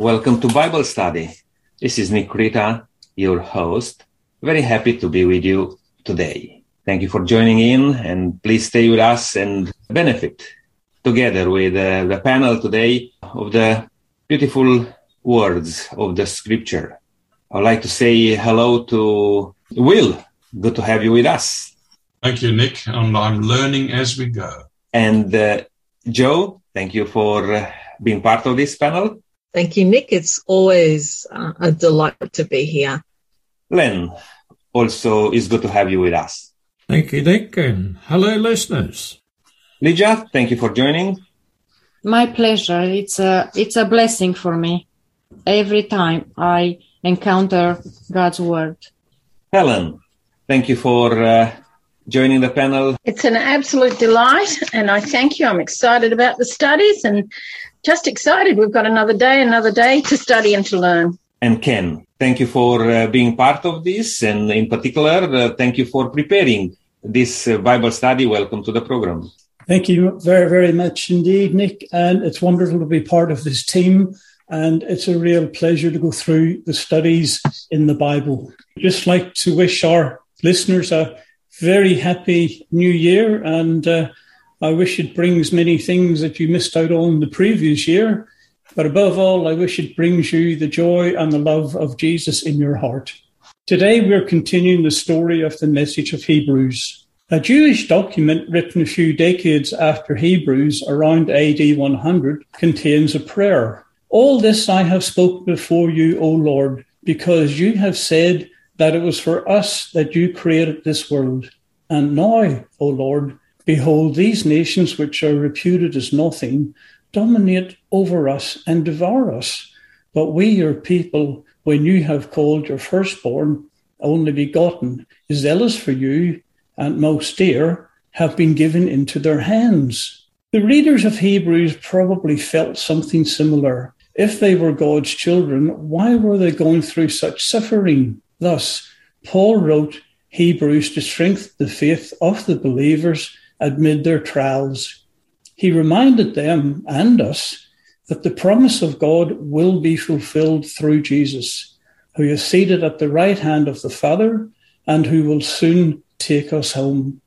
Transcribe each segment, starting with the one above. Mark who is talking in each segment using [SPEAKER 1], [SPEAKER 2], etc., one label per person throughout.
[SPEAKER 1] Welcome to Bible study. This is Nick Rita, your host. Very happy to be with you today. Thank you for joining in and please stay with us and benefit together with uh, the panel today of the beautiful words of the scripture. I'd like to say hello to Will. Good to have you with us.
[SPEAKER 2] Thank you, Nick. And I'm learning as we go.
[SPEAKER 1] And uh, Joe, thank you for uh, being part of this panel.
[SPEAKER 3] Thank you, Nick. It's always uh, a delight to be here.
[SPEAKER 1] Len, also it's good to have you with us.
[SPEAKER 4] Thank you, Nick, and hello, listeners.
[SPEAKER 1] Lydia, thank you for joining.
[SPEAKER 5] My pleasure. It's a it's a blessing for me every time I encounter God's word.
[SPEAKER 1] Helen, thank you for uh, joining the panel.
[SPEAKER 6] It's an absolute delight, and I thank you. I'm excited about the studies and just excited. We've got another day, another day to study and to learn.
[SPEAKER 1] And Ken, thank you for uh, being part of this, and in particular, uh, thank you for preparing this uh, Bible study. Welcome to the program.
[SPEAKER 7] Thank you very, very much indeed, Nick. And it's wonderful to be part of this team. And it's a real pleasure to go through the studies in the Bible. Just like to wish our listeners a very happy new year. And uh, I wish it brings many things that you missed out on the previous year. But above all, I wish it brings you the joy and the love of Jesus in your heart. Today, we're continuing the story of the message of Hebrews. A Jewish document written a few decades after Hebrews, around AD 100, contains a prayer. All this I have spoken before you, O Lord, because you have said that it was for us that you created this world. And now, O Lord, behold, these nations which are reputed as nothing dominate over us and devour us. But we, your people, when you have called your firstborn, only begotten, zealous for you, and most dear, have been given into their hands. The readers of Hebrews probably felt something similar. If they were God's children, why were they going through such suffering? Thus, Paul wrote Hebrews to strengthen the faith of the believers amid their trials. He reminded them and us that the promise of God will be fulfilled through Jesus, who is seated at the right hand of the Father and who will soon take us home.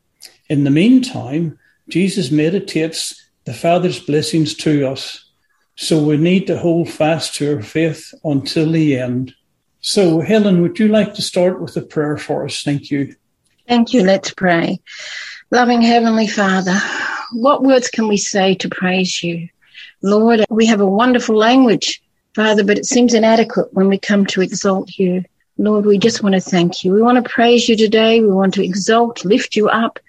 [SPEAKER 7] In the meantime, Jesus meditates the Father's blessings to us. So we need to hold fast to our faith until the end. So, Helen, would you like to start with a prayer for us? Thank you.
[SPEAKER 6] Thank you. Let's pray. Loving Heavenly Father, what words can we say to praise you? Lord, we have a wonderful language, Father, but it seems inadequate when we come to exalt you. Lord, we just want to thank you. We want to praise you today. We want to exalt, lift you up,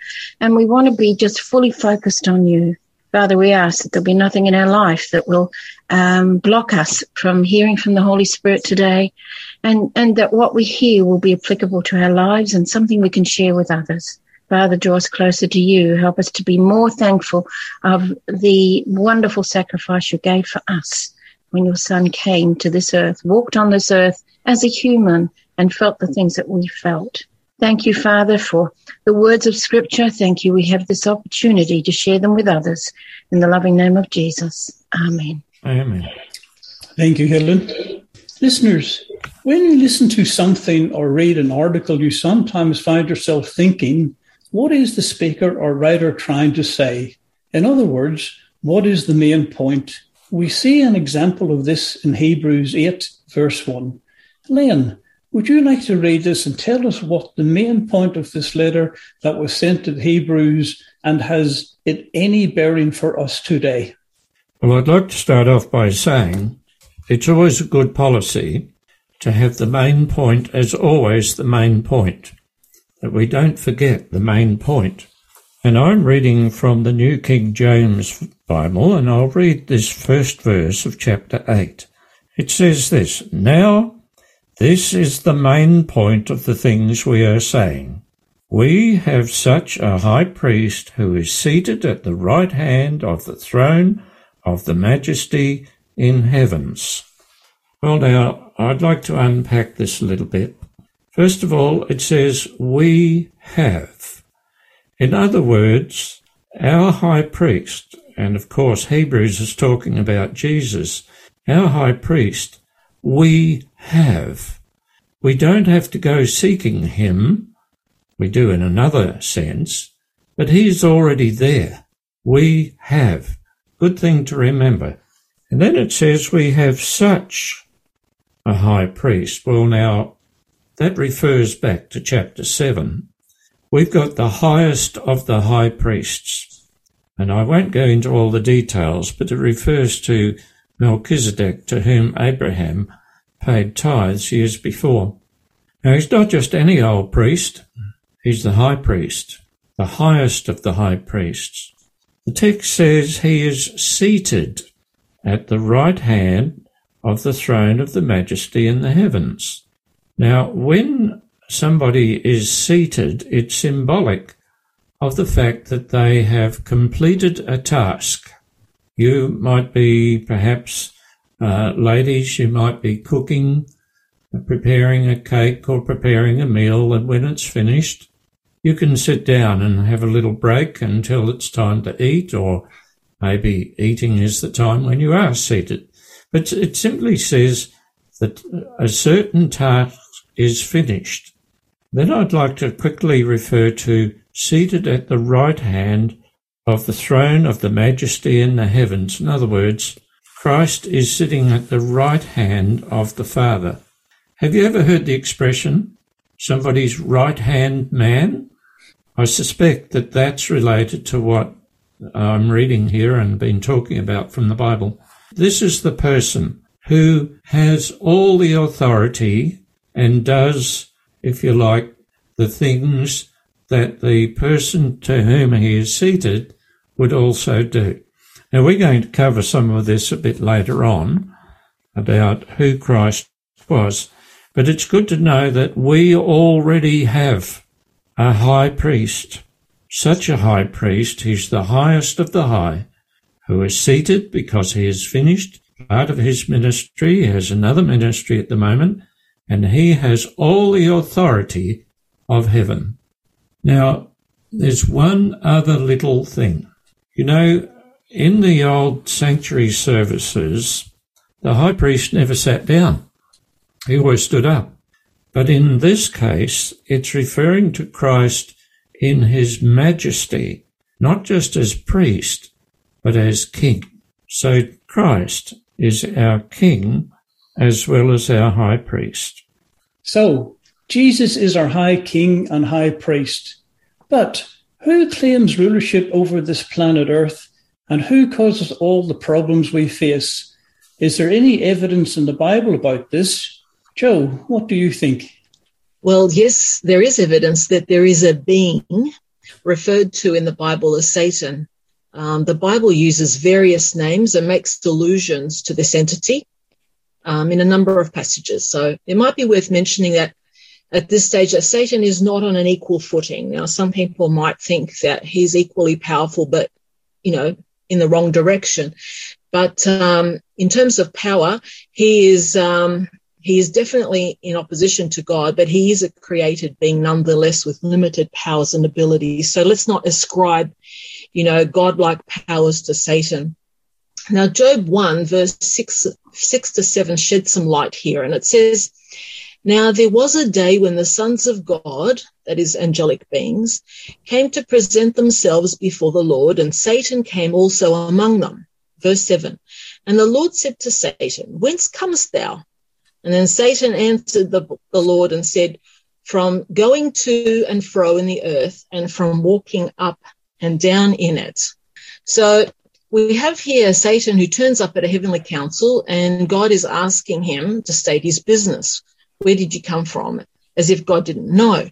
[SPEAKER 6] and we want to be just fully focused on you. Father, we ask that there'll be nothing in our life that will um, block us from hearing from the Holy Spirit today, and, and that what we hear will be applicable to our lives and something we can share with others. Father, draw us closer to you. Help us to be more thankful of the wonderful sacrifice you gave for us when your son came to this earth, walked on this earth as a human and felt the things that we felt. Thank you, Father, for the words of scripture. Thank you. We have this opportunity to share them with others in the loving name of Jesus. Amen.
[SPEAKER 4] Amen.
[SPEAKER 7] Thank you, Helen. Listeners, when you listen to something or read an article, you sometimes find yourself thinking, what is the speaker or writer trying to say? In other words, what is the main point? We see an example of this in Hebrews 8, verse 1. Len, would you like to read this and tell us what the main point of this letter that was sent to the Hebrews and has it any bearing for us today?
[SPEAKER 4] Well, I'd like to start off by saying it's always a good policy to have the main point as always the main point, that we don't forget the main point. And I'm reading from the New King James Bible, and I'll read this first verse of chapter 8. It says this Now this is the main point of the things we are saying. We have such a high priest who is seated at the right hand of the throne of the majesty in heavens. Well, now, I'd like to unpack this a little bit. First of all, it says, we have. In other words, our high priest, and of course Hebrews is talking about Jesus, our high priest, we have. We don't have to go seeking him. We do in another sense, but he's already there. We have. Good thing to remember. And then it says we have such a high priest. Well, now that refers back to chapter 7. We've got the highest of the high priests. And I won't go into all the details, but it refers to Melchizedek, to whom Abraham paid tithes years before. Now, he's not just any old priest, he's the high priest, the highest of the high priests. The text says he is seated at the right hand of the throne of the majesty in the heavens. Now, when somebody is seated, it's symbolic of the fact that they have completed a task. You might be perhaps uh, ladies, you might be cooking, preparing a cake or preparing a meal, and when it's finished, you can sit down and have a little break until it's time to eat, or maybe eating is the time when you are seated. But it simply says that a certain task is finished. Then I'd like to quickly refer to seated at the right hand of the throne of the majesty in the heavens. In other words, Christ is sitting at the right hand of the Father. Have you ever heard the expression, somebody's right hand man? I suspect that that's related to what I'm reading here and been talking about from the Bible. This is the person who has all the authority and does, if you like, the things that the person to whom he is seated would also do. Now we're going to cover some of this a bit later on about who Christ was, but it's good to know that we already have a high priest, such a high priest, he's the highest of the high, who is seated because he has finished part of his ministry. He has another ministry at the moment, and he has all the authority of heaven. Now, there's one other little thing. You know, in the old sanctuary services, the high priest never sat down. He always stood up. But in this case, it's referring to Christ in his majesty, not just as priest, but as king. So Christ is our king as well as our high priest.
[SPEAKER 7] So, Jesus is our high king and high priest. But who claims rulership over this planet Earth and who causes all the problems we face? Is there any evidence in the Bible about this? Joe, what do you think?
[SPEAKER 3] Well, yes, there is evidence that there is a being referred to in the Bible as Satan. Um, the Bible uses various names and makes allusions to this entity um, in a number of passages. So it might be worth mentioning that at this stage that Satan is not on an equal footing. Now, some people might think that he's equally powerful, but you know, in the wrong direction. But um, in terms of power, he is um, he is definitely in opposition to God, but he is a created being nonetheless with limited powers and abilities. So let's not ascribe, you know, godlike powers to Satan. Now, Job 1, verse 6, 6 to 7 shed some light here, and it says, now there was a day when the sons of God, that is angelic beings, came to present themselves before the Lord, and Satan came also among them. Verse 7. And the Lord said to Satan, Whence comest thou? And then Satan answered the, the Lord and said, From going to and fro in the earth, and from walking up and down in it. So we have here Satan who turns up at a heavenly council, and God is asking him to state his business. Where did you come from? As if God didn't know.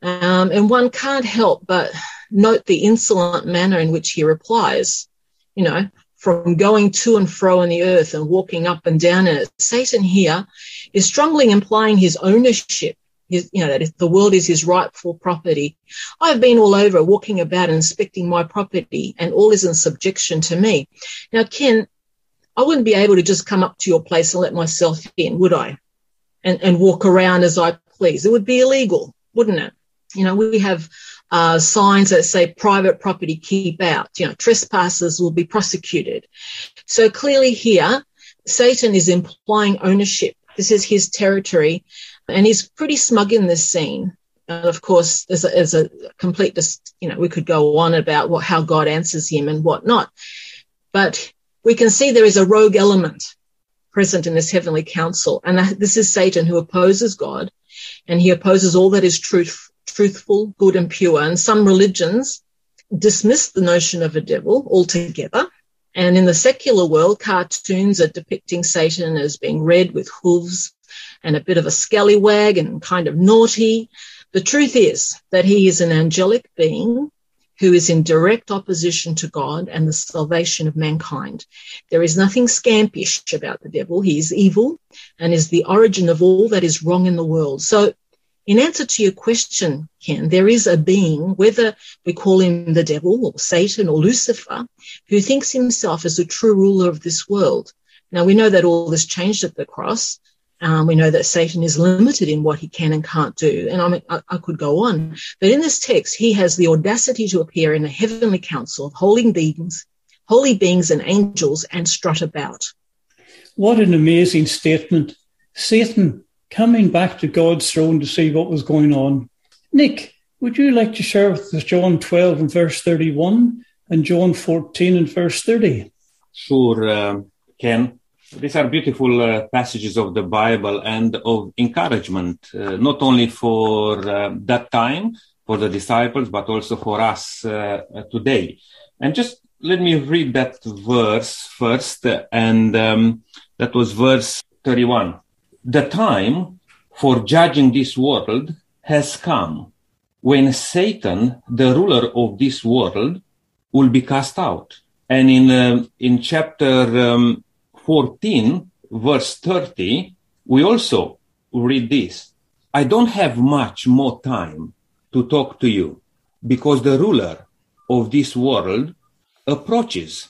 [SPEAKER 3] Um, and one can't help but note the insolent manner in which he replies. You know, from going to and fro on the earth and walking up and down in it. Satan here is strongly implying his ownership. His, you know, that the world is his rightful property. I've been all over walking about inspecting my property and all is in subjection to me. Now, Ken, I wouldn't be able to just come up to your place and let myself in, would I? and, and walk around as I please. It would be illegal, wouldn't it? You know, we have uh, signs that say private property keep out. You know, trespassers will be prosecuted. So clearly here, Satan is implying ownership. This is his territory, and he's pretty smug in this scene. And of course, there's a, there's a complete, you know, we could go on about what, how God answers him and whatnot. But we can see there is a rogue element present in this heavenly council. And this is Satan who opposes God and he opposes all that is truth, truthful, good and pure. And some religions dismiss the notion of a devil altogether. And in the secular world, cartoons are depicting Satan as being red with hooves and a bit of a scallywag and kind of naughty. The truth is that he is an angelic being who is in direct opposition to God and the salvation of mankind. There is nothing scampish about the devil. He is evil and is the origin of all that is wrong in the world. So in answer to your question, Ken, there is a being, whether we call him the devil or Satan or Lucifer, who thinks himself as the true ruler of this world. Now we know that all this changed at the cross, um, we know that Satan is limited in what he can and can't do. And I, mean, I, I, could go on. But in this text, he has the audacity to appear in a heavenly council of holy beings, holy beings and angels and strut about.
[SPEAKER 7] What an amazing statement. Satan coming back to God's throne to see what was going on. Nick, would you like to share with us John 12 and verse 31 and John 14 and verse 30?
[SPEAKER 1] Sure, uh, Ken. These are beautiful uh, passages of the Bible and of encouragement, uh, not only for uh, that time, for the disciples, but also for us uh, today. And just let me read that verse first, and um, that was verse 31. The time for judging this world has come when Satan, the ruler of this world, will be cast out. And in, uh, in chapter um, 14, verse 30, we also read this. I don't have much more time to talk to you because the ruler of this world approaches.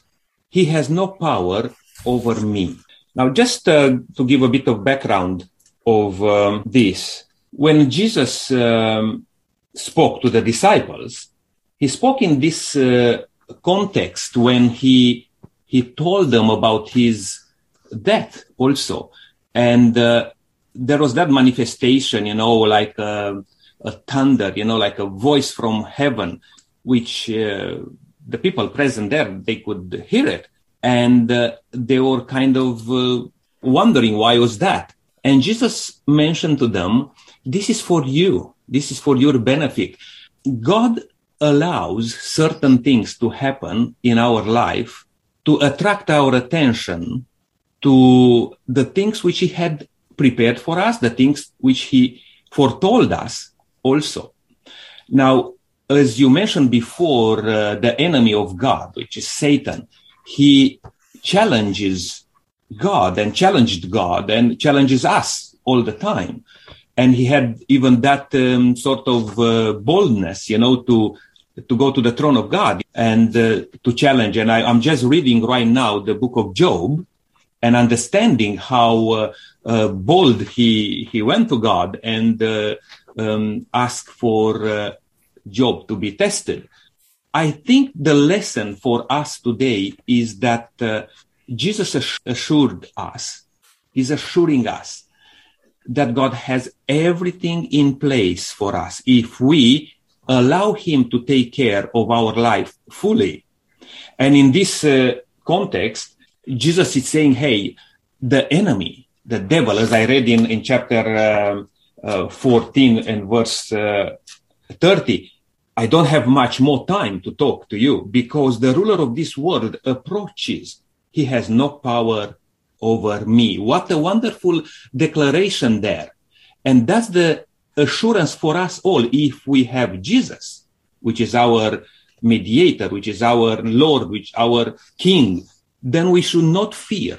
[SPEAKER 1] He has no power over me. Now, just uh, to give a bit of background of um, this, when Jesus um, spoke to the disciples, he spoke in this uh, context when he he told them about his death also. And uh, there was that manifestation, you know, like a, a, thunder, you know, like a voice from heaven, which uh, the people present there, they could hear it. And uh, they were kind of uh, wondering why was that. And Jesus mentioned to them, this is for you. This is for your benefit. God allows certain things to happen in our life to attract our attention to the things which he had prepared for us, the things which he foretold us also. Now, as you mentioned before, uh, the enemy of God, which is Satan, he challenges God and challenged God and challenges us all the time. And he had even that um, sort of uh, boldness, you know, to to go to the throne of God and uh, to challenge. And I, I'm just reading right now the book of Job, and understanding how uh, uh, bold he he went to God and uh, um, asked for Job to be tested. I think the lesson for us today is that Jesus assured us, is assuring us that God has everything in place for us if we allow Him to take care of our life fully. And in this uh, context, Jesus is saying, hey, the enemy, the devil, as I read in, in chapter uh, uh, 14 and verse uh, 30, I don't have much more time to talk to you because the ruler of this world approaches. He has no power over me. What a wonderful declaration there. And that's the assurance for us all if we have Jesus, which is our mediator, which is our Lord, which our King, then we should not fear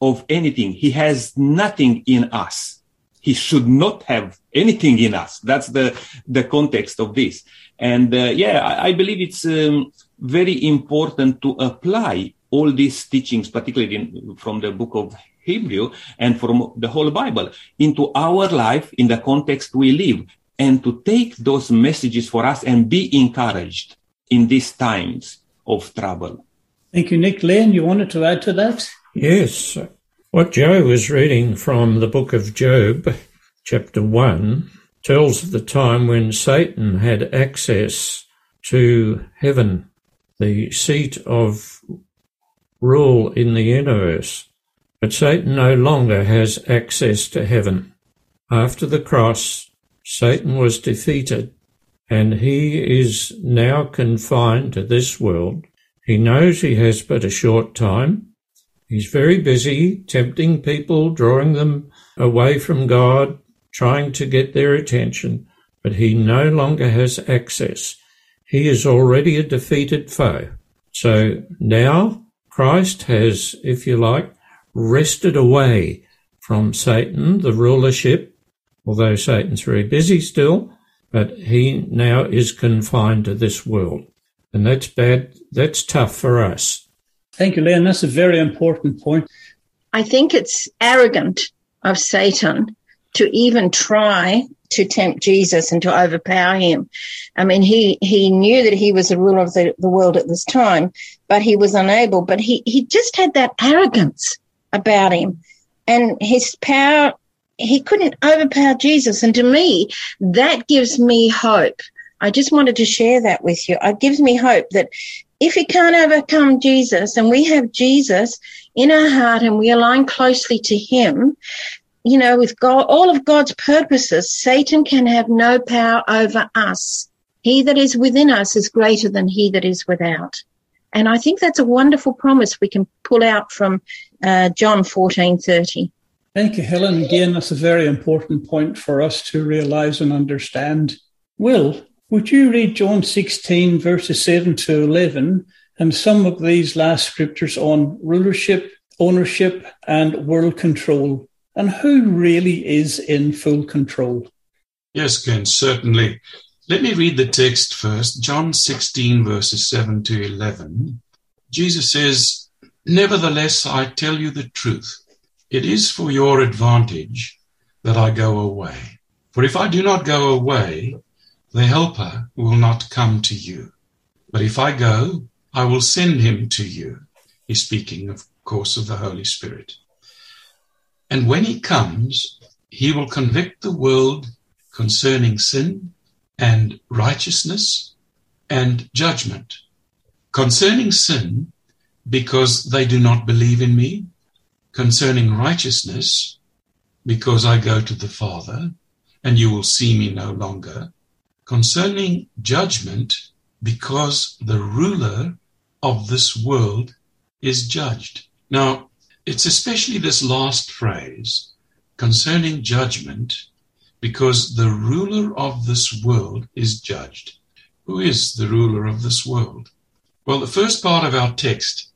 [SPEAKER 1] of anything. He has nothing in us. He should not have anything in us. That's the, the context of this. And uh, yeah, I, I, believe it's um, very important to apply all these teachings, particularly in, from the book of Hebrew and from the whole Bible into our life in the context we live and to take those messages for us and be encouraged in these times of trouble.
[SPEAKER 7] Thank you, Nick Len. You wanted to add to that?
[SPEAKER 4] Yes. What Joe was reading from the book of Job, chapter 1, tells of the time when Satan had access to heaven, the seat of rule in the universe. But Satan no longer has access to heaven. After the cross, Satan was defeated and he is now confined to this world. He knows he has but a short time. He's very busy tempting people, drawing them away from God, trying to get their attention, but he no longer has access. He is already a defeated foe. So now Christ has, if you like, wrested away from Satan the rulership, although Satan's very busy still, but he now is confined to this world. And that's bad. That's tough for us.
[SPEAKER 7] Thank you, Len. That's a very important point.
[SPEAKER 6] I think it's arrogant of Satan to even try to tempt Jesus and to overpower him. I mean, he, he knew that he was the ruler of the, the world at this time, but he was unable. But he, he just had that arrogance about him and his power he couldn't overpower Jesus. And to me, that gives me hope. I just wanted to share that with you. It gives me hope that if he can't overcome Jesus and we have Jesus in our heart and we align closely to him, you know, with God, all of God's purposes, Satan can have no power over us. He that is within us is greater than he that is without. And I think that's a wonderful promise we can pull out from uh, John 14, 30.
[SPEAKER 7] Thank you, Helen. Again, that's a very important point for us to realize and understand. Will, would you read John 16, verses 7 to 11, and some of these last scriptures on rulership, ownership, and world control, and who really is in full control?
[SPEAKER 2] Yes, Ken, certainly. Let me read the text first. John 16, verses 7 to 11. Jesus says, Nevertheless, I tell you the truth. It is for your advantage that I go away. For if I do not go away, the Helper will not come to you. But if I go, I will send him to you. He's speaking, of course, of the Holy Spirit. And when he comes, he will convict the world concerning sin and righteousness and judgment. Concerning sin, because they do not believe in me, concerning righteousness, because I go to the Father, and you will see me no longer, concerning judgment, because the ruler of this world is judged. Now, it's especially this last phrase, concerning judgment, because the ruler of this world is judged. Who is the ruler of this world? Well, the first part of our text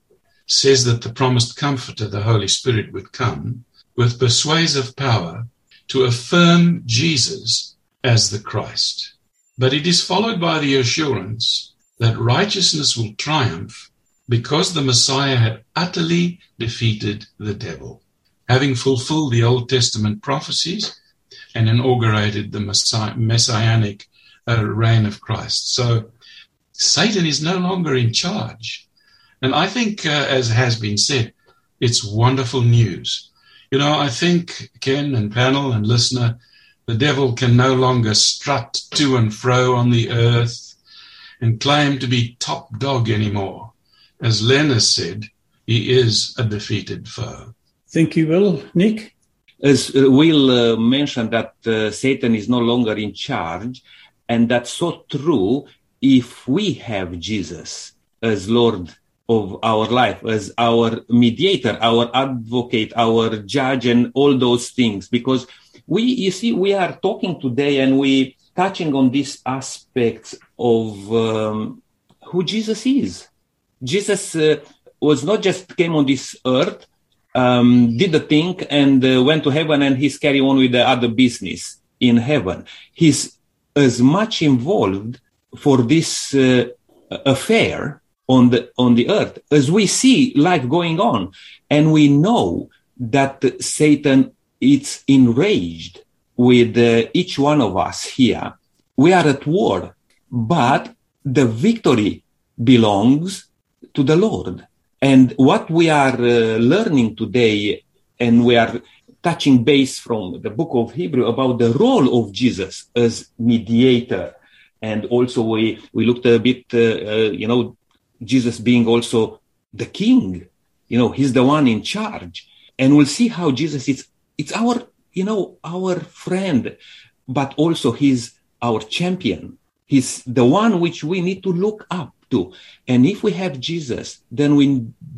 [SPEAKER 2] says that the promised comforter, the Holy Spirit, would come with persuasive power to affirm Jesus as the Christ. But it is followed by the assurance that righteousness will triumph because the Messiah had utterly defeated the devil, having fulfilled the Old Testament prophecies and inaugurated the messianic uh, reign of Christ. So Satan is no longer in charge. And I think, uh, as has been said, it's wonderful news. You know, I think, Ken and panel and listener, the devil can no longer strut to and fro on the earth and claim to be top dog anymore. As Len has said, he is a defeated foe.
[SPEAKER 7] Think you will, Nick?
[SPEAKER 1] As uh, Will uh, mentioned that uh, Satan is no longer in charge, and that's so true if we have Jesus as Lord of our life as our mediator, our advocate, our judge, and all those things. Because we, you see, we are talking today and we touching on this aspect of um, who Jesus is. Jesus uh, was not just came on this earth, um, did the thing, and uh, went to heaven, and he's carry on with the other business in heaven. He's as much involved for this uh, affair on the on the earth as we see life going on and we know that satan is enraged with uh, each one of us here we are at war but the victory belongs to the lord and what we are uh, learning today and we are touching base from the book of Hebrew about the role of Jesus as mediator. And also we, we looked a bit, uh, uh, you know, Jesus being also the king, you know, he's the one in charge. And we'll see how Jesus is, it's our, you know, our friend, but also he's our champion. He's the one which we need to look up to. And if we have Jesus, then we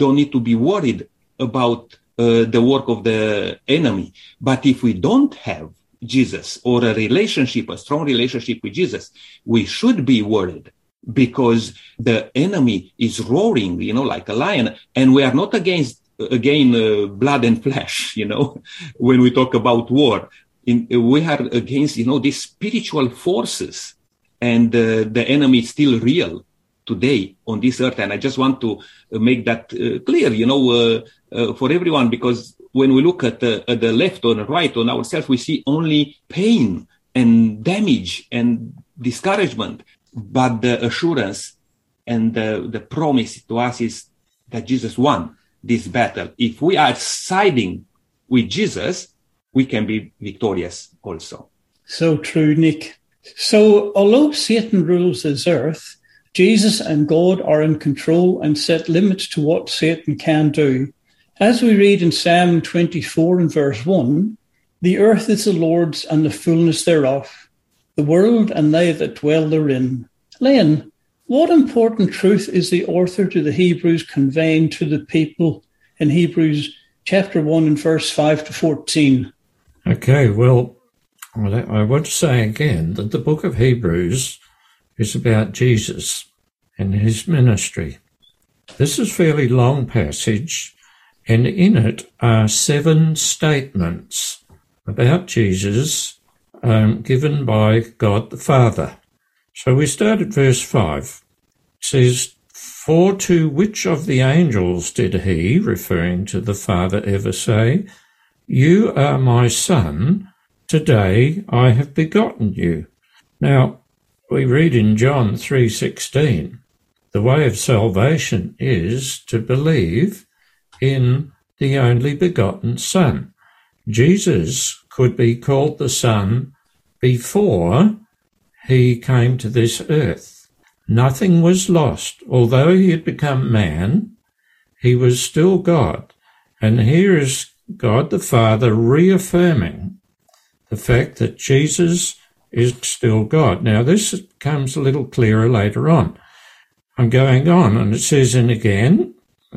[SPEAKER 1] don't need to be worried about uh, the work of the enemy. But if we don't have Jesus or a relationship, a strong relationship with Jesus, we should be worried because the enemy is roaring, you know, like a lion, and we are not against again uh, blood and flesh, you know, when we talk about war. In, we are against, you know, these spiritual forces, and uh, the enemy is still real today on this earth. And I just want to make that uh, clear, you know, uh, uh, for everyone, because when we look at the, at the left or the right on ourselves, we see only pain and damage and discouragement. But the assurance and the, the promise to us is that Jesus won this battle. If we are siding with Jesus, we can be victorious also.
[SPEAKER 7] So true, Nick. So although Satan rules this earth, Jesus and God are in control and set limits to what Satan can do. As we read in Psalm 24 and verse 1, the earth is the Lord's and the fullness thereof, the world and they that dwell therein. Len, what important truth is the author to the Hebrews conveying to the people in Hebrews chapter 1 and verse 5 to 14?
[SPEAKER 4] Okay, well, I want to say again that the book of Hebrews is about Jesus and his ministry. This is a fairly long passage, and in it are seven statements about Jesus um, given by God the Father. So we start at verse 5. It says, For to which of the angels did he, referring to the Father, ever say, You are my son, today I have begotten you? Now, we read in John 3:16, the way of salvation is to believe in the only begotten Son. Jesus could be called the Son before he came to this earth. Nothing was lost. Although he had become man, he was still God. And here is God the Father reaffirming the fact that Jesus is still God. Now, this comes a little clearer later on. I'm going on, and it says, And again,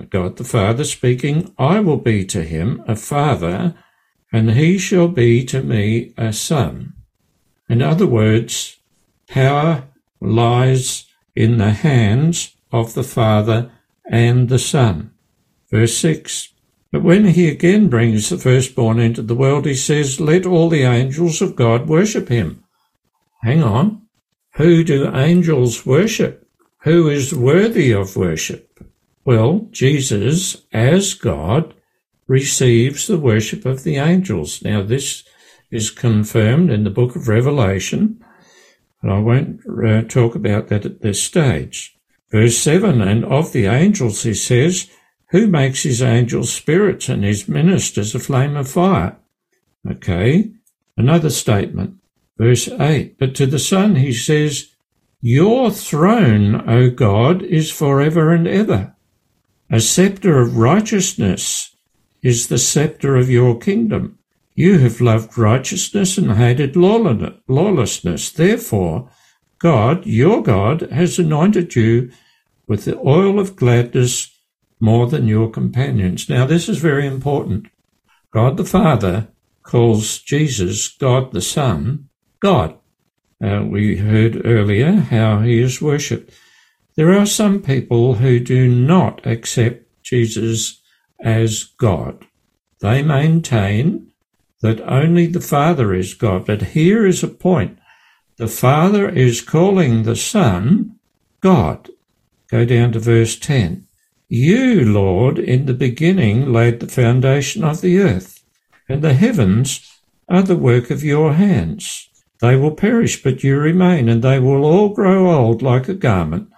[SPEAKER 4] God the Father speaking, I will be to him a father, and he shall be to me a son. In other words, power lies in the hands of the Father and the Son. Verse 6 But when he again brings the firstborn into the world, he says, Let all the angels of God worship him. Hang on. Who do angels worship? Who is worthy of worship? Well, Jesus, as God, receives the worship of the angels. Now, this is confirmed in the book of Revelation, and I won't uh, talk about that at this stage. Verse 7 And of the angels, he says, Who makes his angels spirits and his ministers a flame of fire? Okay, another statement. Verse 8 But to the Son he says, Your throne, O God, is forever and ever. A sceptre of righteousness is the sceptre of your kingdom. You have loved righteousness and hated lawlessness. Therefore, God, your God, has anointed you with the oil of gladness more than your companions. Now, this is very important. God the Father calls Jesus, God the Son, God. Uh, we heard earlier how he is worshipped. There are some people who do not accept Jesus as God. They maintain that only the Father is God. But here is a point. The Father is calling the Son God. Go down to verse 10. You, Lord, in the beginning laid the foundation of the earth, and the heavens are the work of your hands. They will perish, but you remain, and they will all grow old like a garment,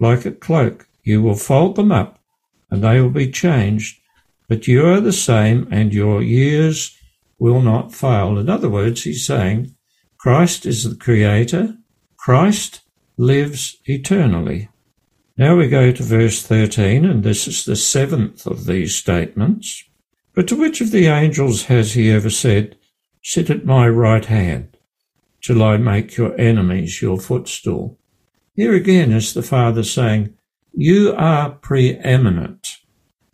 [SPEAKER 4] like a cloak. You will fold them up, and they will be changed, but you are the same and your years will not fail. In other words, he's saying Christ is the creator. Christ lives eternally. Now we go to verse 13, and this is the seventh of these statements. But to which of the angels has he ever said, Sit at my right hand, till I make your enemies your footstool? Here again is the Father saying, You are preeminent.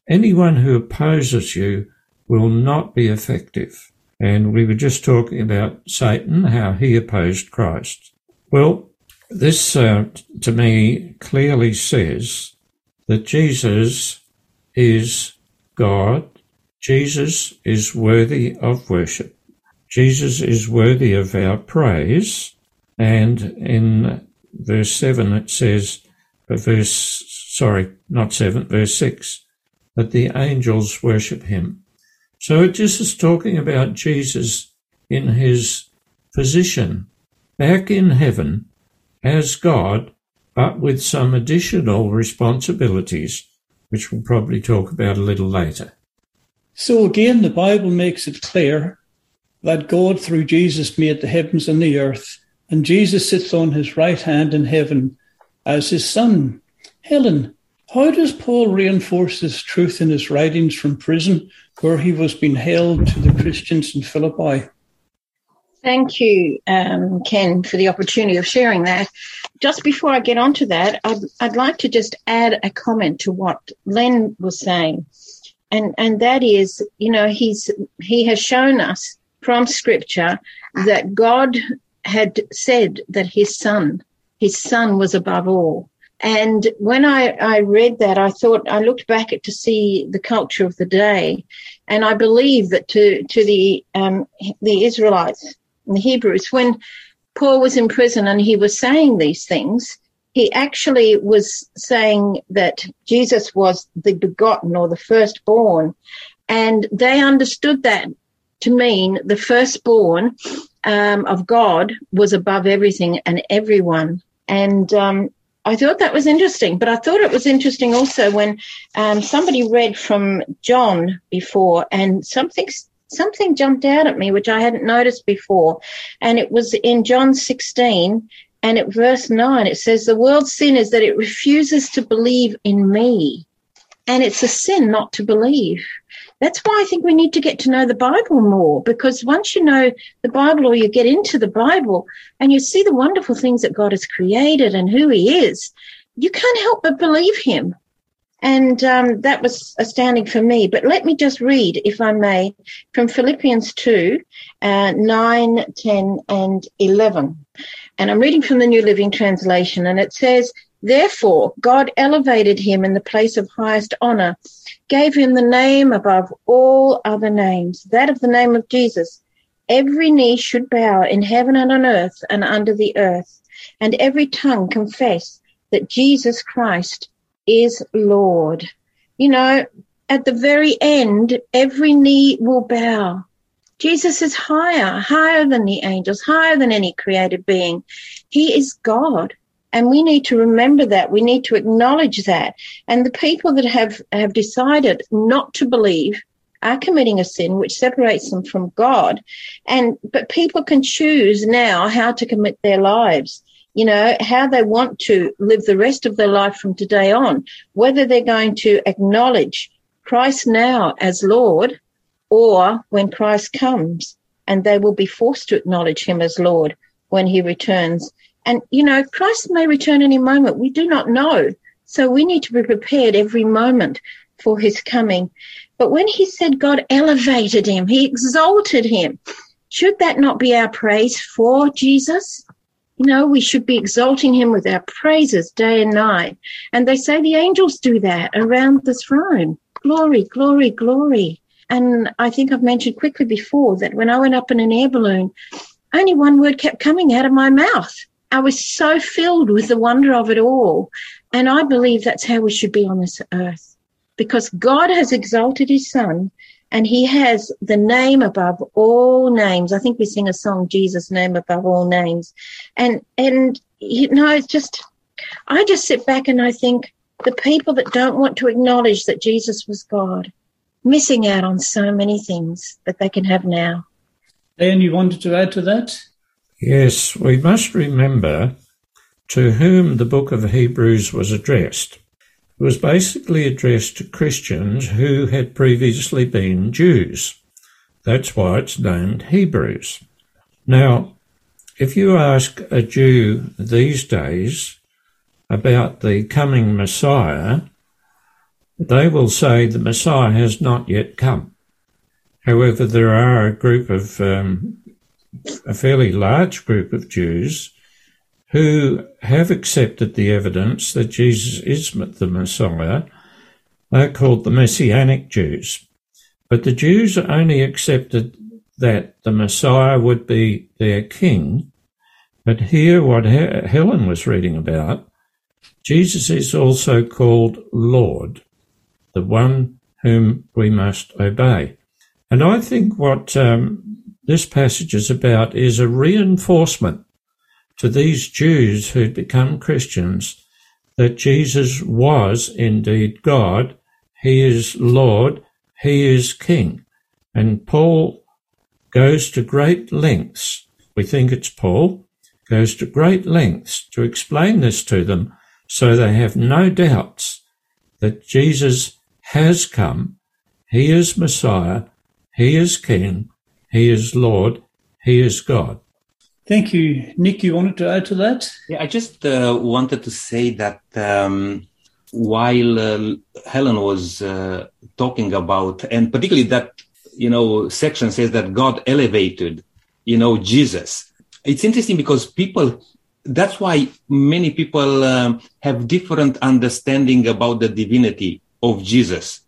[SPEAKER 4] Anyone who opposes you will not be effective. And we were just talking about Satan, how he opposed Christ. Well, this uh, to me clearly says that Jesus is God. Jesus is worthy of worship. Jesus is worthy of our praise. And in verse 7 it says, uh, verse, sorry, not 7, verse 6, that the angels worship him. So it just is talking about Jesus in his position back in heaven as God, but with some additional responsibilities, which we'll probably talk about a little later.
[SPEAKER 7] So again, the Bible makes it clear that God, through Jesus, made the heavens and the earth, and Jesus sits on his right hand in heaven as his son. Helen, how does Paul reinforce this truth in his writings from prison, where he was being held to the Christians in Philippi?
[SPEAKER 6] Thank you, um, Ken, for the opportunity of sharing that. Just before I get onto that, I'd, I'd like to just add a comment to what Len was saying. And, and that is, you know, he's, he has shown us from scripture that God had said that his son, his son was above all. And when I, I read that, I thought I looked back at to see the culture of the day, and I believe that to to the um, the Israelites and the Hebrews, when Paul was in prison and he was saying these things, he actually was saying that Jesus was the begotten or the firstborn, and they understood that to mean the firstborn um, of God was above everything and everyone. And um, I thought that was interesting, but I thought it was interesting also when um, somebody read from John before, and something something jumped out at me which I hadn't noticed before, and it was in John 16, and at verse 9 it says, "The world's sin is that it refuses to believe in me, and it's a sin not to believe." That's why I think we need to get to know the Bible more because once you know the Bible or you get into the Bible and you see the wonderful things that God has created and who He is, you can't help but believe Him. And um, that was astounding for me. But let me just read, if I may, from Philippians 2 uh, 9, 10, and 11. And I'm reading from the New Living Translation, and it says, Therefore, God elevated him in the place of highest honor, gave him the name above all other names, that of the name of Jesus. Every knee should bow in heaven and on earth and under the earth, and every tongue confess that Jesus Christ is Lord. You know, at the very end, every knee will bow. Jesus is higher, higher than the angels, higher than any created being. He is God. And we need to remember that. We need to acknowledge that. And the people that have, have decided not to believe are committing a sin which separates them from God. And, but people can choose now how to commit their lives. You know, how they want to live the rest of their life from today on, whether they're going to acknowledge Christ now as Lord or when Christ comes and they will be forced to acknowledge him as Lord when he returns and, you know, Christ may return any moment. We do not know. So we need to be prepared every moment for his coming. But when he said God elevated him, he exalted him, should that not be our praise for Jesus? You know, we should be exalting him with our praises day and night. And they say the angels do that around the throne. Glory, glory, glory. And I think I've mentioned quickly before that when I went up in an air balloon, only one word kept coming out of my mouth. I was so filled with the wonder of it all. And I believe that's how we should be on this earth because God has exalted his son and he has the name above all names. I think we sing a song, Jesus name above all names. And, and, you know, it's just, I just sit back and I think the people that don't want to acknowledge that Jesus was God, missing out on so many things that they can have now.
[SPEAKER 7] Dan, you wanted to add to that?
[SPEAKER 4] Yes, we must remember to whom the book of Hebrews was addressed. It was basically addressed to Christians who had previously been Jews. That's why it's named Hebrews. Now, if you ask a Jew these days about the coming Messiah, they will say the Messiah has not yet come. However, there are a group of, um, a fairly large group of Jews who have accepted the evidence that Jesus is the Messiah. They're called the Messianic Jews. But the Jews only accepted that the Messiah would be their king. But here, what Helen was reading about, Jesus is also called Lord, the one whom we must obey. And I think what um, this passage is about is a reinforcement to these Jews who'd become Christians that Jesus was indeed God, He is Lord, He is King. And Paul goes to great lengths, we think it's Paul, goes to great lengths to explain this to them so they have no doubts that Jesus has come, He is Messiah, He is King, He is Lord, He is God.
[SPEAKER 7] Thank you. Nick, you wanted to add to that?
[SPEAKER 1] Yeah, I just uh, wanted to say that um, while uh, Helen was uh, talking about, and particularly that, you know, section says that God elevated, you know, Jesus. It's interesting because people, that's why many people um, have different understanding about the divinity of Jesus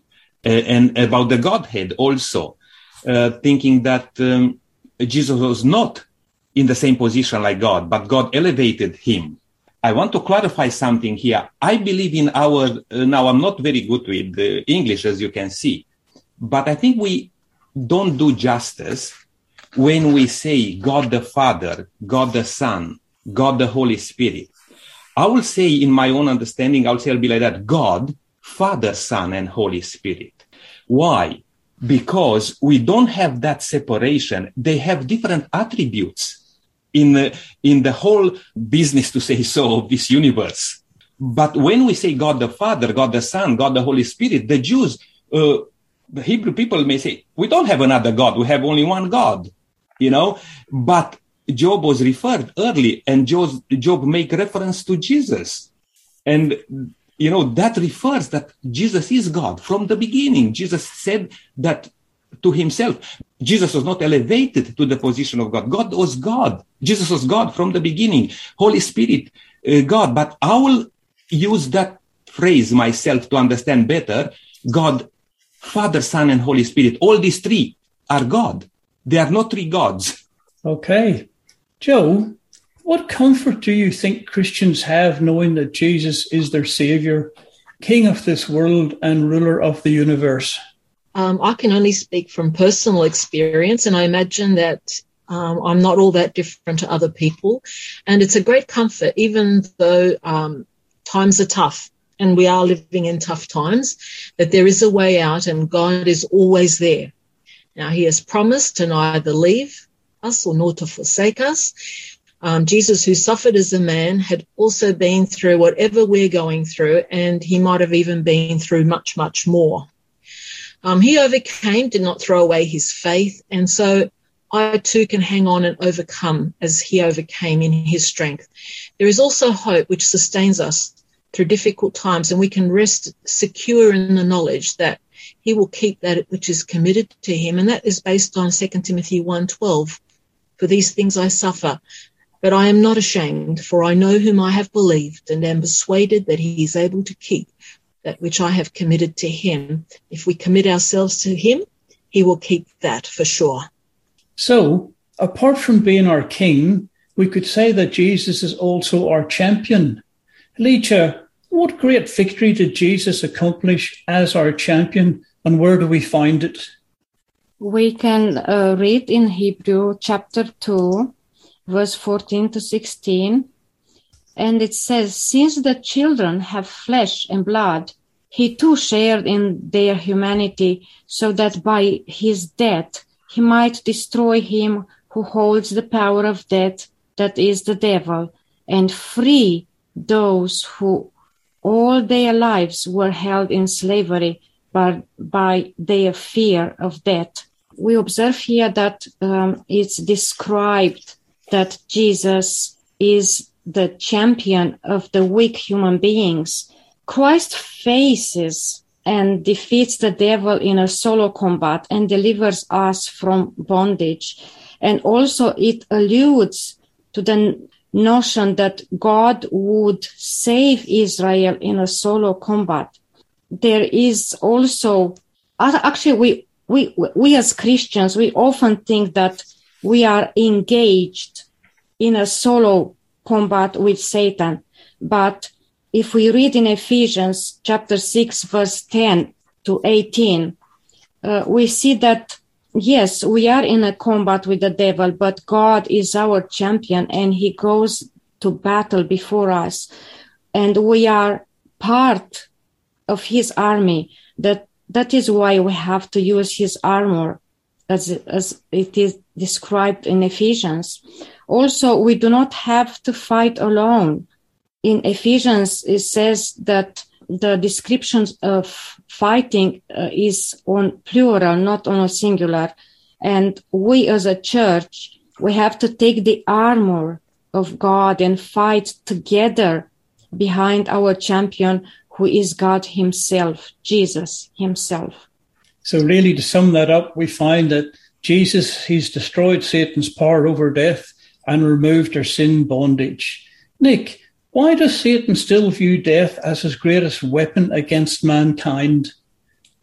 [SPEAKER 1] uh, and about the Godhead also, thinking that um, Jesus was not in the same position like God, but God elevated him. I want to clarify something here. I believe in our, uh, now I'm not very good with uh, English, as you can see, but I think we don't do justice when we say God the Father, God the Son, God the Holy Spirit. I will say in my own understanding, I'll say I'll be like that. God, Father, Son, and Holy Spirit. Why? Because we don't have that separation. They have different attributes in the, in the whole business, to say so, of this universe. But when we say God the Father, God the Son, God the Holy Spirit, the Jews, uh, the Hebrew people may say, we don't have another God. We have only one God, you know, but Job was referred early and Job, Job make reference to Jesus. And, you know, that refers that Jesus is God from the beginning. Jesus said that to himself. Jesus was not elevated to the position of God. God was God. Jesus was God from the beginning. Holy Spirit, uh, God. But I will use that phrase myself to understand better. God, Father, Son, and Holy Spirit. All these three are God. They are not three gods.
[SPEAKER 7] Okay. Joe, what comfort do you think Christians have knowing that Jesus is their Savior, King of this world, and ruler of the universe?
[SPEAKER 3] Um, I can only speak from personal experience, and I imagine that um, I'm not all that different to other people. And it's a great comfort, even though um, times are tough and we are living in tough times, that there is a way out and God is always there. Now, He has promised to neither leave us or nor to forsake us. Um, Jesus, who suffered as a man, had also been through whatever we're going through, and he might have even been through much, much more. Um, he overcame, did not throw away his faith. And so I too can hang on and overcome as he overcame in his strength. There is also hope which sustains us through difficult times and we can rest secure in the knowledge that he will keep that which is committed to him. And that is based on 2 Timothy 1.12. For these things I suffer, but I am not ashamed, for I know whom I have believed and am persuaded that he is able to keep that which I have committed to him. If we commit ourselves to him, he will keep that for sure.
[SPEAKER 7] So, apart from being our king, we could say that Jesus is also our champion. Lecha, what great victory did Jesus accomplish as our champion, and where do we find it?
[SPEAKER 5] We can uh, read in Hebrew chapter 2, verse 14 to 16 and it says, Since the children have flesh and blood, he too shared in their humanity so that by his death he might destroy him who holds the power of death, that is the devil, and free those who all their lives were held in slavery by, by their fear of death. We observe here that um, it's described that Jesus is the champion of the weak human beings. Christ faces and defeats the devil in a solo combat and delivers us from bondage. And also it alludes to the notion that God would save Israel in a solo combat. There is also, actually, we, we, we as Christians, we often think that we are engaged in a solo combat with Satan. But if we read in Ephesians chapter 6, verse 10 to 18, uh, we see that yes, we are in a combat with the devil, but God is our champion and he goes to battle before us. And we are part of his army. That, that is why we have to use his armor as, as it is described in Ephesians. Also, we do not have to fight alone. In Ephesians, it says that the descriptions of fighting uh, is on plural, not on a singular. And we as a church, we have to take the armor of God and fight together behind our champion, who is God himself, Jesus himself.
[SPEAKER 7] So really to sum that up, we find that Jesus, he's destroyed Satan's power over death and removed our sin bondage. Nick, why does Satan still view death as his greatest weapon against mankind?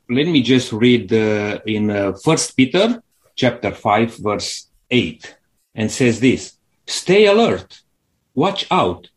[SPEAKER 1] Let me just read uh, in First Peter chapter 5 verse 8 and says this, stay alert, watch out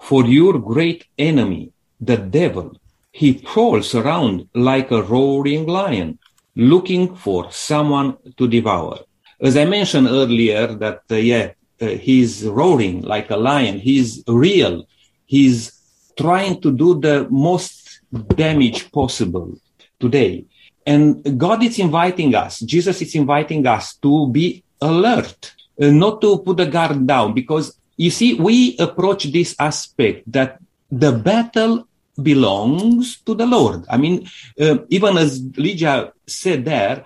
[SPEAKER 1] for your great enemy, the devil. He prowls around like a roaring lion, looking for someone to devour. As I mentioned earlier that, uh, yeah, uh, he's roaring like a lion. He's real. He's trying to do the most damage possible today. And God is inviting us, Jesus is inviting us to be alert, uh, not to put the guard down, because you see, we approach this aspect that the battle belongs to the Lord. I mean, uh, even as Lydia said there,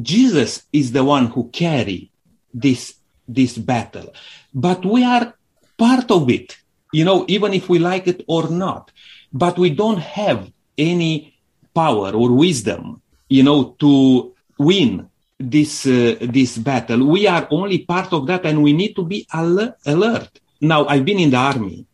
[SPEAKER 1] Jesus is the one who carry this this battle. But we are part of it, you know, even if we like it or not. But we don't have any power or wisdom, you know, to win this uh, this battle. We are only part of that, and we need to be al- alert. Now, I've been in the army,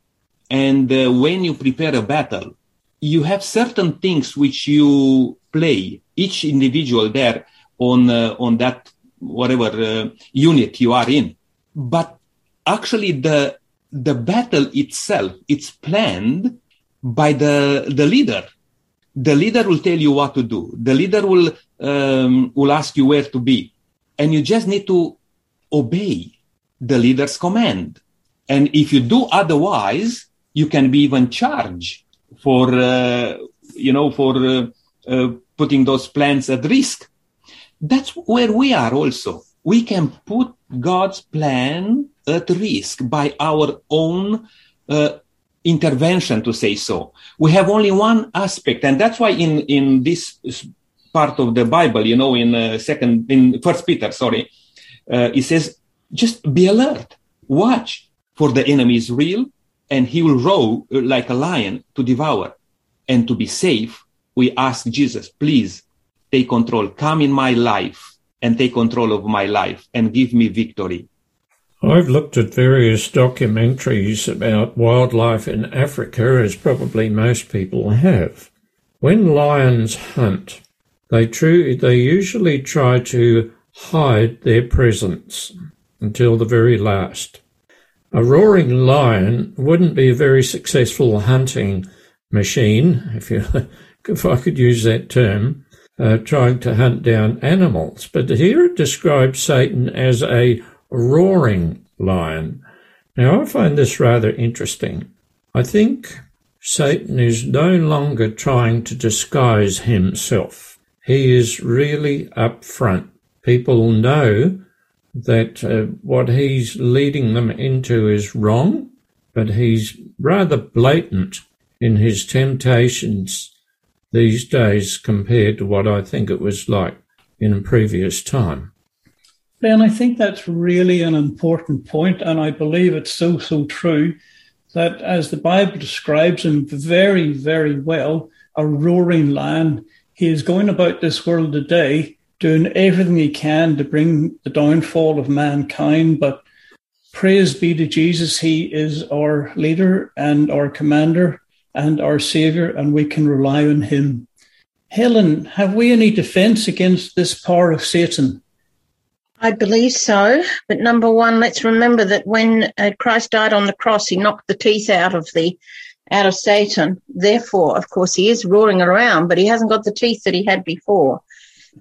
[SPEAKER 1] and uh, when you prepare a battle, you have certain things which you play. Each individual there on uh, on that whatever uh, unit you are in. But actually, the the battle itself it's planned by the the leader. The leader will tell you what to do. The leader will um, will ask you where to be, and you just need to obey the leader's command. And if you do otherwise, you can be even charged for uh, you know for uh, uh, putting those plans at risk. That's where we are also. We can put God's plan at risk by our own intervention, to say so. We have only one aspect, and that's why in in this part of the Bible, you know, in uh, second in First Peter, sorry, uh, it says just be alert, watch, for the enemy is real, and he will roar uh, like a lion to devour. And to be safe, we ask Jesus, please take control. Come in my life and take control of my life and give me victory.
[SPEAKER 4] I've looked at various documentaries about wildlife in Africa, as probably most people have. When lions hunt, they, tr- they usually try to hide their presence until the very last. A roaring lion wouldn't be a very successful hunting machine, if, you, if I could use that term, uh, trying to hunt down animals. But here it describes Satan as a roaring lion. Now, I find this rather interesting. I think Satan is no longer trying to disguise himself. He is really up front. People know that uh, what he's leading them into is wrong, but he's rather blatant in his temptations these days compared to what I think it was like in a previous time.
[SPEAKER 7] Ben, I think that's really an important point, and I believe it's so, so true that as the Bible describes him very, very well, a roaring lion, he is going about this world today doing everything he can to bring the downfall of mankind. But praise be to Jesus, he is our leader and our commander and our savior, and we can rely on him. Helen, have we any defense against this power of Satan?
[SPEAKER 6] I believe so. But number one, let's remember that when uh, Christ died on the cross, he knocked the teeth out of the out of Satan. Therefore, of course, he is roaring around, but he hasn't got the teeth that he had before.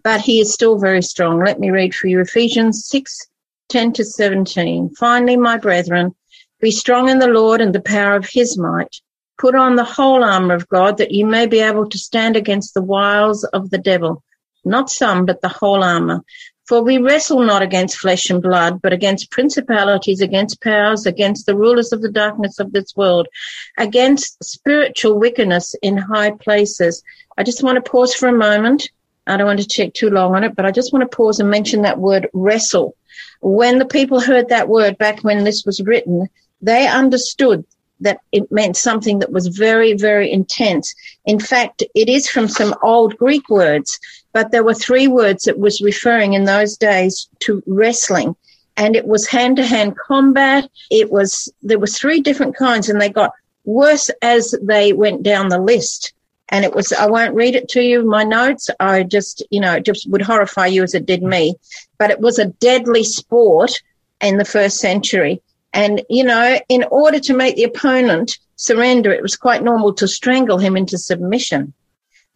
[SPEAKER 6] But he is still very strong. Let me read for you Ephesians 6, 10 to 17. Finally, my brethren, be strong in the Lord and the power of his might. Put on the whole armor of God that you may be able to stand against the wiles of the devil. Not some, but the whole armor. For we wrestle not against flesh and blood, but against principalities, against powers, against the rulers of the darkness of this world, against spiritual wickedness in high places. I just want to pause for a moment. I don't want to check too long on it, but I just want to pause and mention that word wrestle. When the people heard that word back when this was written, they understood that it meant something that was very, very intense. In fact, it is from some old Greek words, but there were three words that was referring in those days to wrestling. And it was hand to hand combat. It was, there was three different kinds and they got worse as they went down the list. And it was, I won't read it to you, my notes. I just, you know, it just would horrify you as it did me. But it was a deadly sport in the first century. And, you know, in order to make the opponent surrender, it was quite normal to strangle him into submission,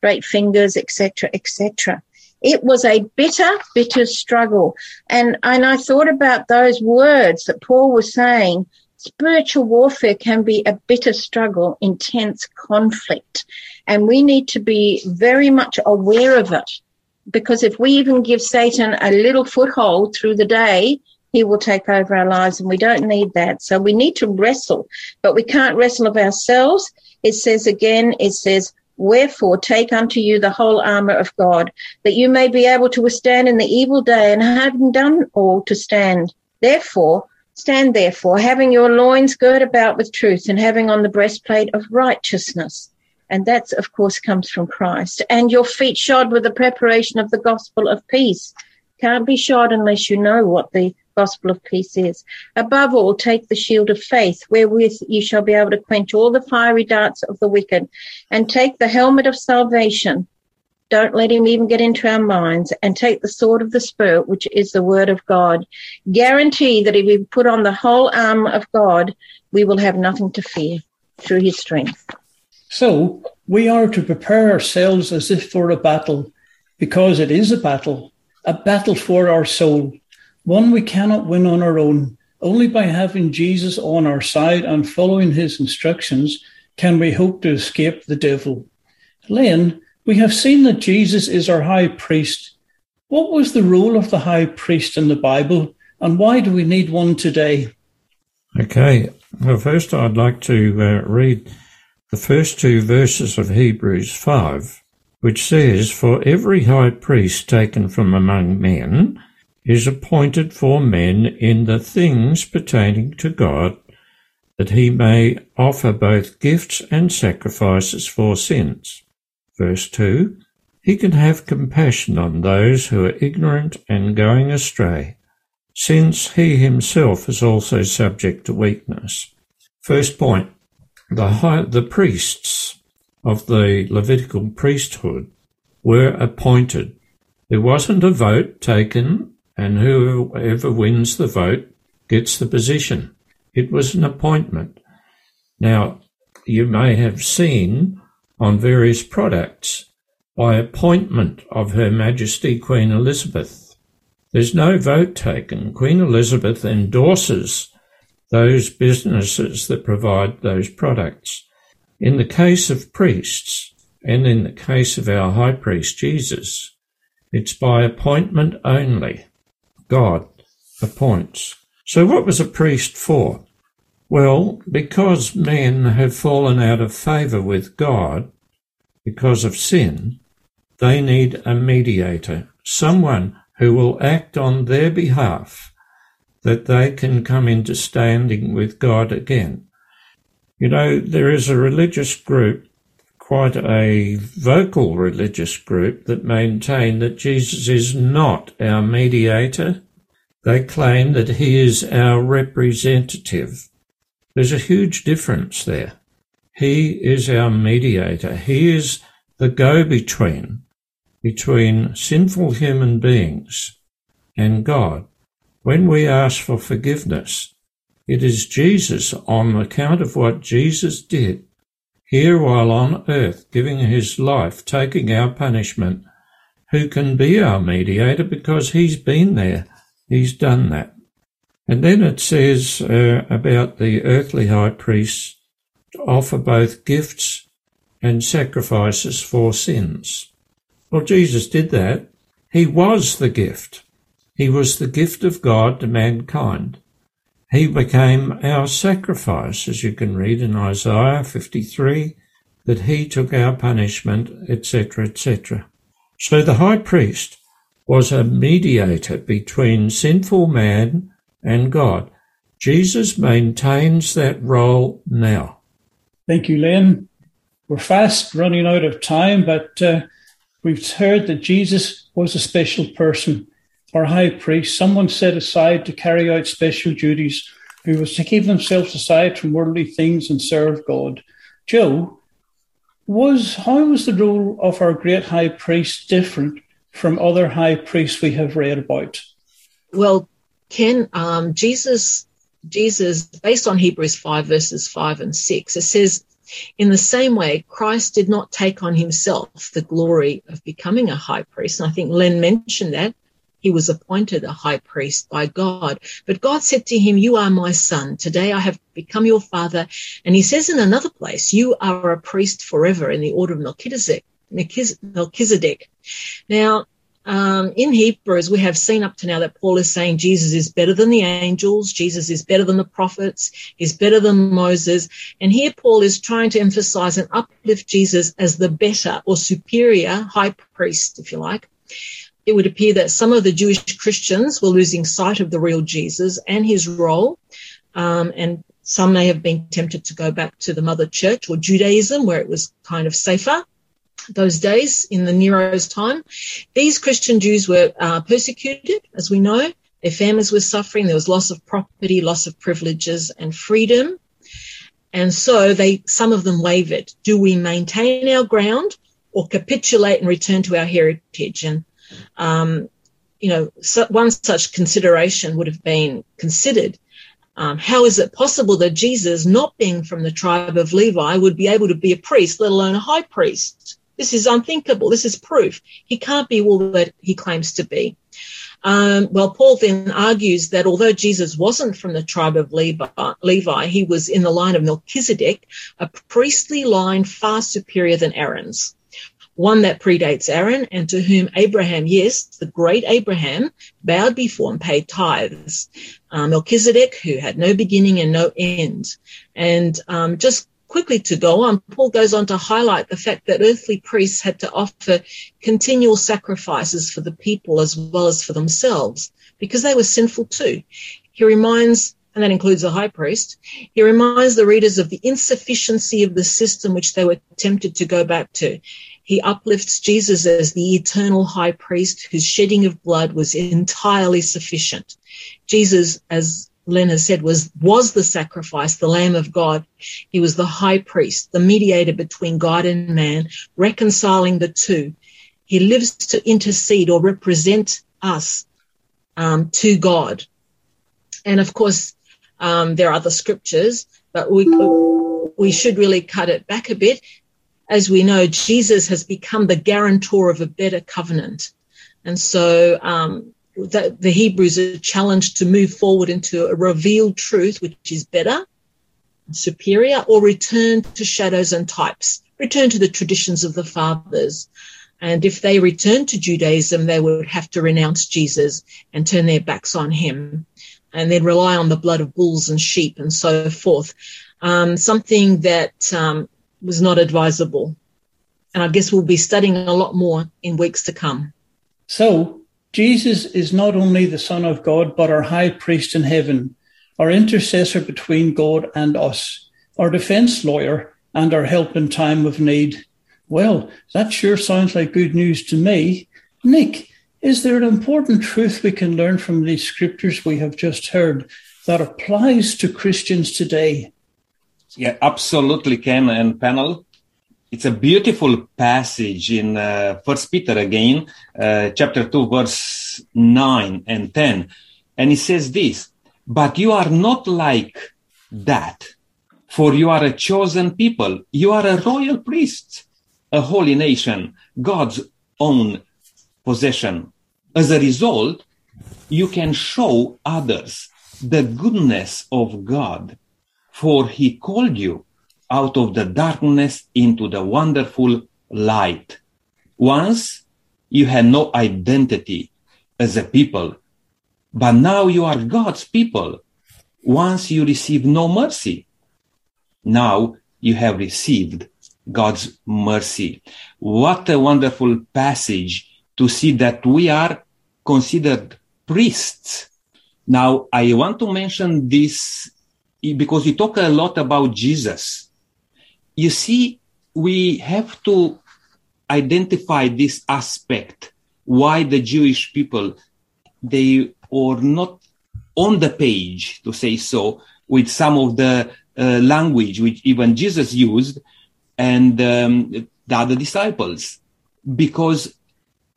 [SPEAKER 6] great fingers, etc., etc. It was a bitter, bitter struggle. And, and I thought about those words that Paul was saying. Spiritual warfare can be a bitter struggle, intense conflict. And we need to be very much aware of it. Because if we even give Satan a little foothold through the day, he will take over our lives and we don't need that. So we need to wrestle, but we can't wrestle of ourselves. It says again, it says, Wherefore take unto you the whole armor of God, that you may be able to withstand in the evil day and having done all to stand. Therefore, stand therefore, having your loins girt about with truth and having on the breastplate of righteousness. And that, of course, comes from Christ. And your feet shod with the preparation of the gospel of peace. Can't be shod unless you know what the gospel of peace is. Above all, take the shield of faith, wherewith you shall be able to quench all the fiery darts of the wicked, and take the helmet of salvation. Don't let him even get into our minds and take the sword of the spirit, which is the word of God. Guarantee that if we put on the whole armor of God, we will have nothing to fear through his strength.
[SPEAKER 7] So we are to prepare ourselves as if for a battle, because it is a battle, a battle for our soul one we cannot win on our own. Only by having Jesus on our side and following his instructions can we hope to escape the devil. Len, we have seen that Jesus is our high priest. What was the role of the high priest in the Bible, and why do we need one today?
[SPEAKER 4] Okay, well, first I'd like to uh, read the first two verses of Hebrews 5, which says, For every high priest taken from among men, is appointed for men in the things pertaining to God, that he may offer both gifts and sacrifices for sins. Verse 2 He can have compassion on those who are ignorant and going astray, since he himself is also subject to weakness. First point the, high, the priests of the Levitical priesthood were appointed. There wasn't a vote taken and whoever wins the vote gets the position. It was an appointment. Now, you may have seen on various products by appointment of Her Majesty Queen Elizabeth. There's no vote taken. Queen Elizabeth endorses those businesses that provide those products. In the case of priests, and in the case of our high priest Jesus, it's by appointment only. God appoints. So what was a priest for? Well, because men have fallen out of favour with God because of sin, they need a mediator, someone who will act on their behalf that they can come into standing with God again. You know, there is a religious group, quite a vocal religious group, that maintain that Jesus is not our mediator. They claim that he is our representative. There's a huge difference there. He is our mediator. He is the go-between between sinful human beings and God. When we ask for forgiveness, it is Jesus on account of what Jesus did here while on earth, giving his life, taking our punishment, who can be our mediator because he's been there. He's done that. And then it says uh, about the earthly high priests to offer both gifts and sacrifices for sins. Well, Jesus did that. He was the gift. He was the gift of God to mankind. He became our sacrifice, as you can read in Isaiah 53, that he took our punishment, etc., etc. So the high priest was a mediator between sinful man and God. Jesus maintains that role now.
[SPEAKER 7] Thank you, Len. We're fast running out of time, but uh, We've heard that Jesus was a special person, our high priest, someone set aside to carry out special duties, who was to keep themselves aside from worldly things and serve God. Joe, was how was the role of our great high priest different from other high priests we have read about?
[SPEAKER 3] Well, Ken, um, Jesus, Jesus, based on Hebrews 5 verses 5 and 6, it says, in the same way, Christ did not take on himself the glory of becoming a high priest. And I think Len mentioned that. He was appointed a high priest by God. But God said to him, You are my son. Today I have become your father. And he says in another place, You are a priest forever in the order of Melchizedek. Melchizedek. Now, um, in Hebrews, we have seen up to now that Paul is saying Jesus is better than the angels, Jesus is better than the prophets, he's better than Moses. And here Paul is trying to emphasize and uplift Jesus as the better or superior high priest, if you like. It would appear that some of the Jewish Christians were losing sight of the real Jesus and his role. Um, and some may have been tempted to go back to the mother church or Judaism where it was kind of safer those days in the Nero's time. These Christian Jews were uh, persecuted, as we know. Their families were suffering. There was loss of property, loss of privileges and freedom. And so they, some of them wavered. Do we maintain our ground or capitulate and return to our heritage? And, um, you know, so one such consideration would have been considered. Um, how is it possible that Jesus, not being from the tribe of Levi, would be able to be a priest, let alone a high priest? This is unthinkable. This is proof. He can't be all that he claims to be. Um, well, Paul then argues that although Jesus wasn't from the tribe of Levi, he was in the line of Melchizedek, a priestly line far superior than Aaron's. One that predates Aaron and to whom Abraham, yes, the great Abraham, bowed before and paid tithes. Uh, Melchizedek, who had no beginning and no end. And um, just quickly to go on, Paul goes on to highlight the fact that earthly priests had to offer continual sacrifices for the people as well as for themselves because they were sinful too. He reminds, and that includes the high priest, he reminds the readers of the insufficiency of the system which they were tempted to go back to. He uplifts Jesus as the eternal high priest whose shedding of blood was entirely sufficient. Jesus, as Len has said was was the sacrifice, the Lamb of God. He was the high priest, the mediator between God and man, reconciling the two. He lives to intercede or represent us um, to God. And of course, um, there are other scriptures, but we we should really cut it back a bit. As we know, Jesus has become the guarantor of a better covenant, and so um, the, the Hebrews are challenged to move forward into a revealed truth, which is better. superior or return to shadows and types, return to the traditions of the fathers. And if they return to Judaism, they would have to renounce Jesus and turn their backs on him and then rely on the blood of bulls and sheep and so forth. Um, something that um, was not advisable. And I guess we'll be studying a lot more in weeks to come.
[SPEAKER 7] So, Jesus is not only the Son of God, but our high priest in heaven, our intercessor between God and us, our defense lawyer, and our help in time of need. Well, that sure sounds like good news to me. Nick, is there an important truth we can learn from these scriptures we have just heard that applies to Christians today?
[SPEAKER 1] Yeah, absolutely, Ken and panel. It's a beautiful passage in uh, First Peter again, uh, chapter two, verse nine and ten, and he says this: "But you are not like that, for you are a chosen people. You are a royal priest, a holy nation, God's own possession. As a result, you can show others the goodness of God, for he called you out of the darkness into the wonderful light. Once you had no identity as a people, but now you are God's people. Once you received no mercy, now you have received God's mercy. What a wonderful passage to see that we are considered priests. Now, I want to mention this because we talk a lot about Jesus. You see, we have to identify this aspect why the Jewish people they are not on the page to say so with some of the uh, language which even Jesus used and um, the other disciples because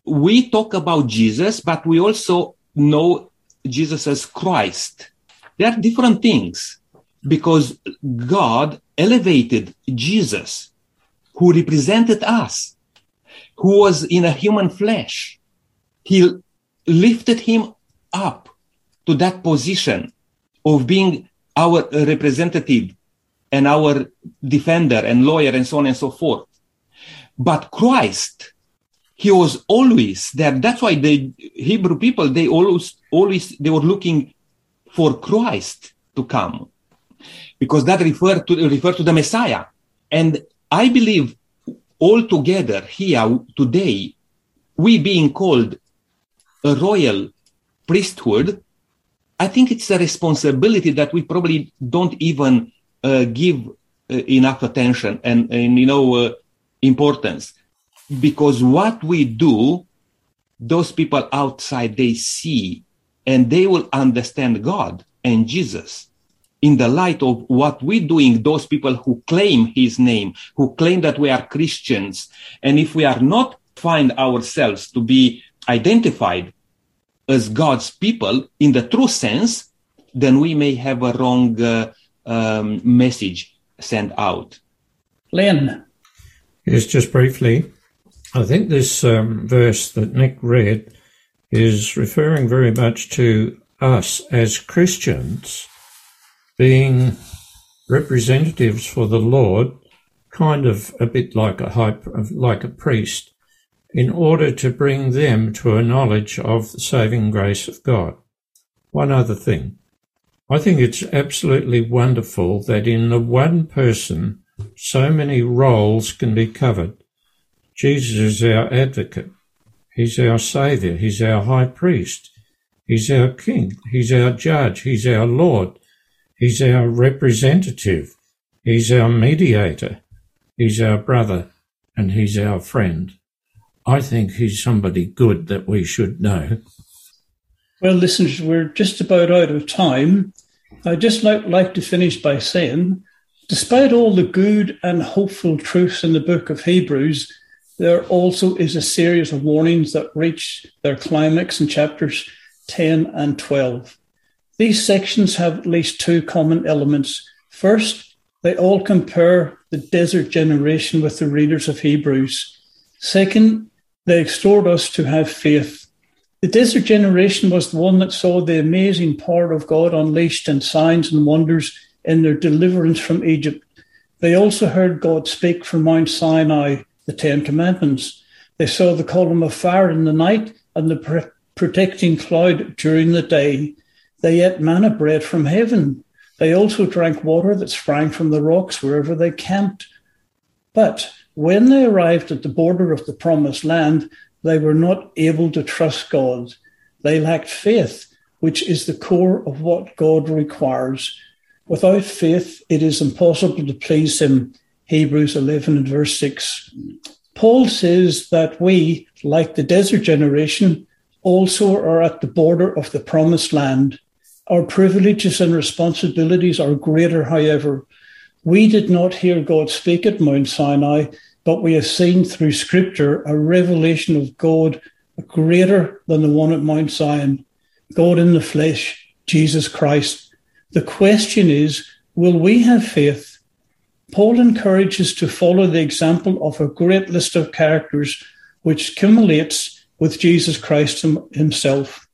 [SPEAKER 1] we talk about Jesus, but we also know Jesus as Christ. They are different things because God elevated Jesus, who represented us, who was in a human flesh. He lifted him up to that position of being our representative and our defender and lawyer and so on and so forth. But Christ he was always there. That's why the Hebrew people, they always, always, they were looking for Christ to come because that referred to, refer to the Messiah. And I believe all together here today, we being called a royal priesthood, I think it's a responsibility that we probably don't even uh, give uh, enough attention and, and you know, uh, importance because what we do, those people outside, they see and they will understand God and Jesus in the light of what we're doing, those people who claim his name, who claim that we are Christians. And if we are not find ourselves to be identified as God's people in the true sense, then we may have a wrong uh, um, message sent out.
[SPEAKER 7] Len.
[SPEAKER 4] Yes, just briefly. I think this um, verse that Nick read is referring very much to us as Christians being representatives for the Lord, kind of a bit like a high, like a priest, in order to bring them to a knowledge of the saving grace of God. One other thing. I think it's absolutely wonderful that in the one person so many roles can be covered. Jesus is our advocate. He's our savior. He's our high priest. He's our king. He's our judge. He's our Lord. He's our representative. He's our mediator. He's our brother and he's our friend. I think he's somebody good that we should know.
[SPEAKER 7] Well, listeners, we're just about out of time. I'd just like, like to finish by saying, despite all the good and hopeful truths in the book of Hebrews, there also is a series of warnings that reach their climax in chapters 10 and 12. These sections have at least two common elements. First, they all compare the desert generation with the readers of Hebrews. Second, they exhort us to have faith. The desert generation was the one that saw the amazing power of God unleashed in signs and wonders in their deliverance from Egypt. They also heard God speak from Mount Sinai the Ten Commandments. They saw the column of fire in the night and the pr- protecting cloud during the day. They ate manna bread from heaven. They also drank water that sprang from the rocks wherever they camped. But when they arrived at the border of the promised land, they were not able to trust God. They lacked faith, which is the core of what God requires. Without faith, it is impossible to please Him. Hebrews 11 and verse 6. Paul says that we, like the desert generation, also are at the border of the promised land. Our privileges and responsibilities are greater, however. We did not hear God speak at Mount Sinai, but we have seen through scripture a revelation of God greater than the one at Mount Zion. God in the flesh, Jesus Christ. The question is, will we have faith? Paul encourages to follow the example of a great list of characters which accumulates with Jesus Christ himself.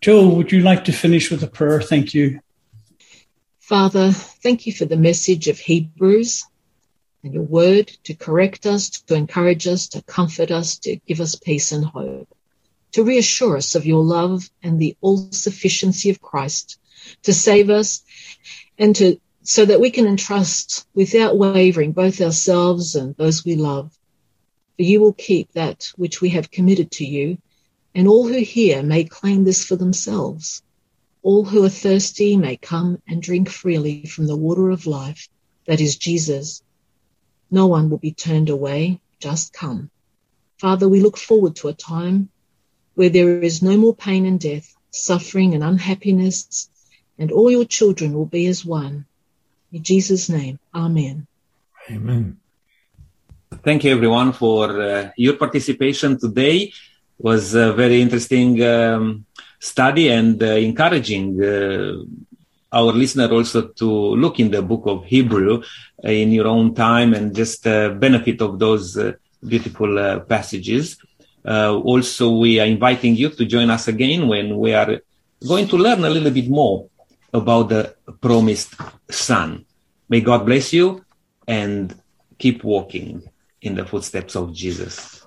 [SPEAKER 7] Joe, would you like to finish with a prayer? Thank you.
[SPEAKER 3] Father, thank you for the message of Hebrews and your word to correct us, to encourage us, to comfort us, to give us peace and hope, to reassure us of your love and the all sufficiency of Christ, to save us and to so that we can entrust without wavering both ourselves and those we love. For you will keep that which we have committed to you and all who hear may claim this for themselves. All who are thirsty may come and drink freely from the water of life, that is Jesus. No one will be turned away, just come. Father, we look forward to a time where there is no more pain and death, suffering and unhappiness, and all your children will be as one. In Jesus' name, Amen.
[SPEAKER 4] Amen.
[SPEAKER 1] Thank you, everyone, for uh, your participation today was a very interesting um, study and uh, encouraging uh, our listener also to look in the book of Hebrew in your own time and just uh, benefit of those beautiful passages. also, we are inviting you to join us again when we are going to learn a little bit more about the promised son. May God bless you and keep walking in the footsteps of Jesus.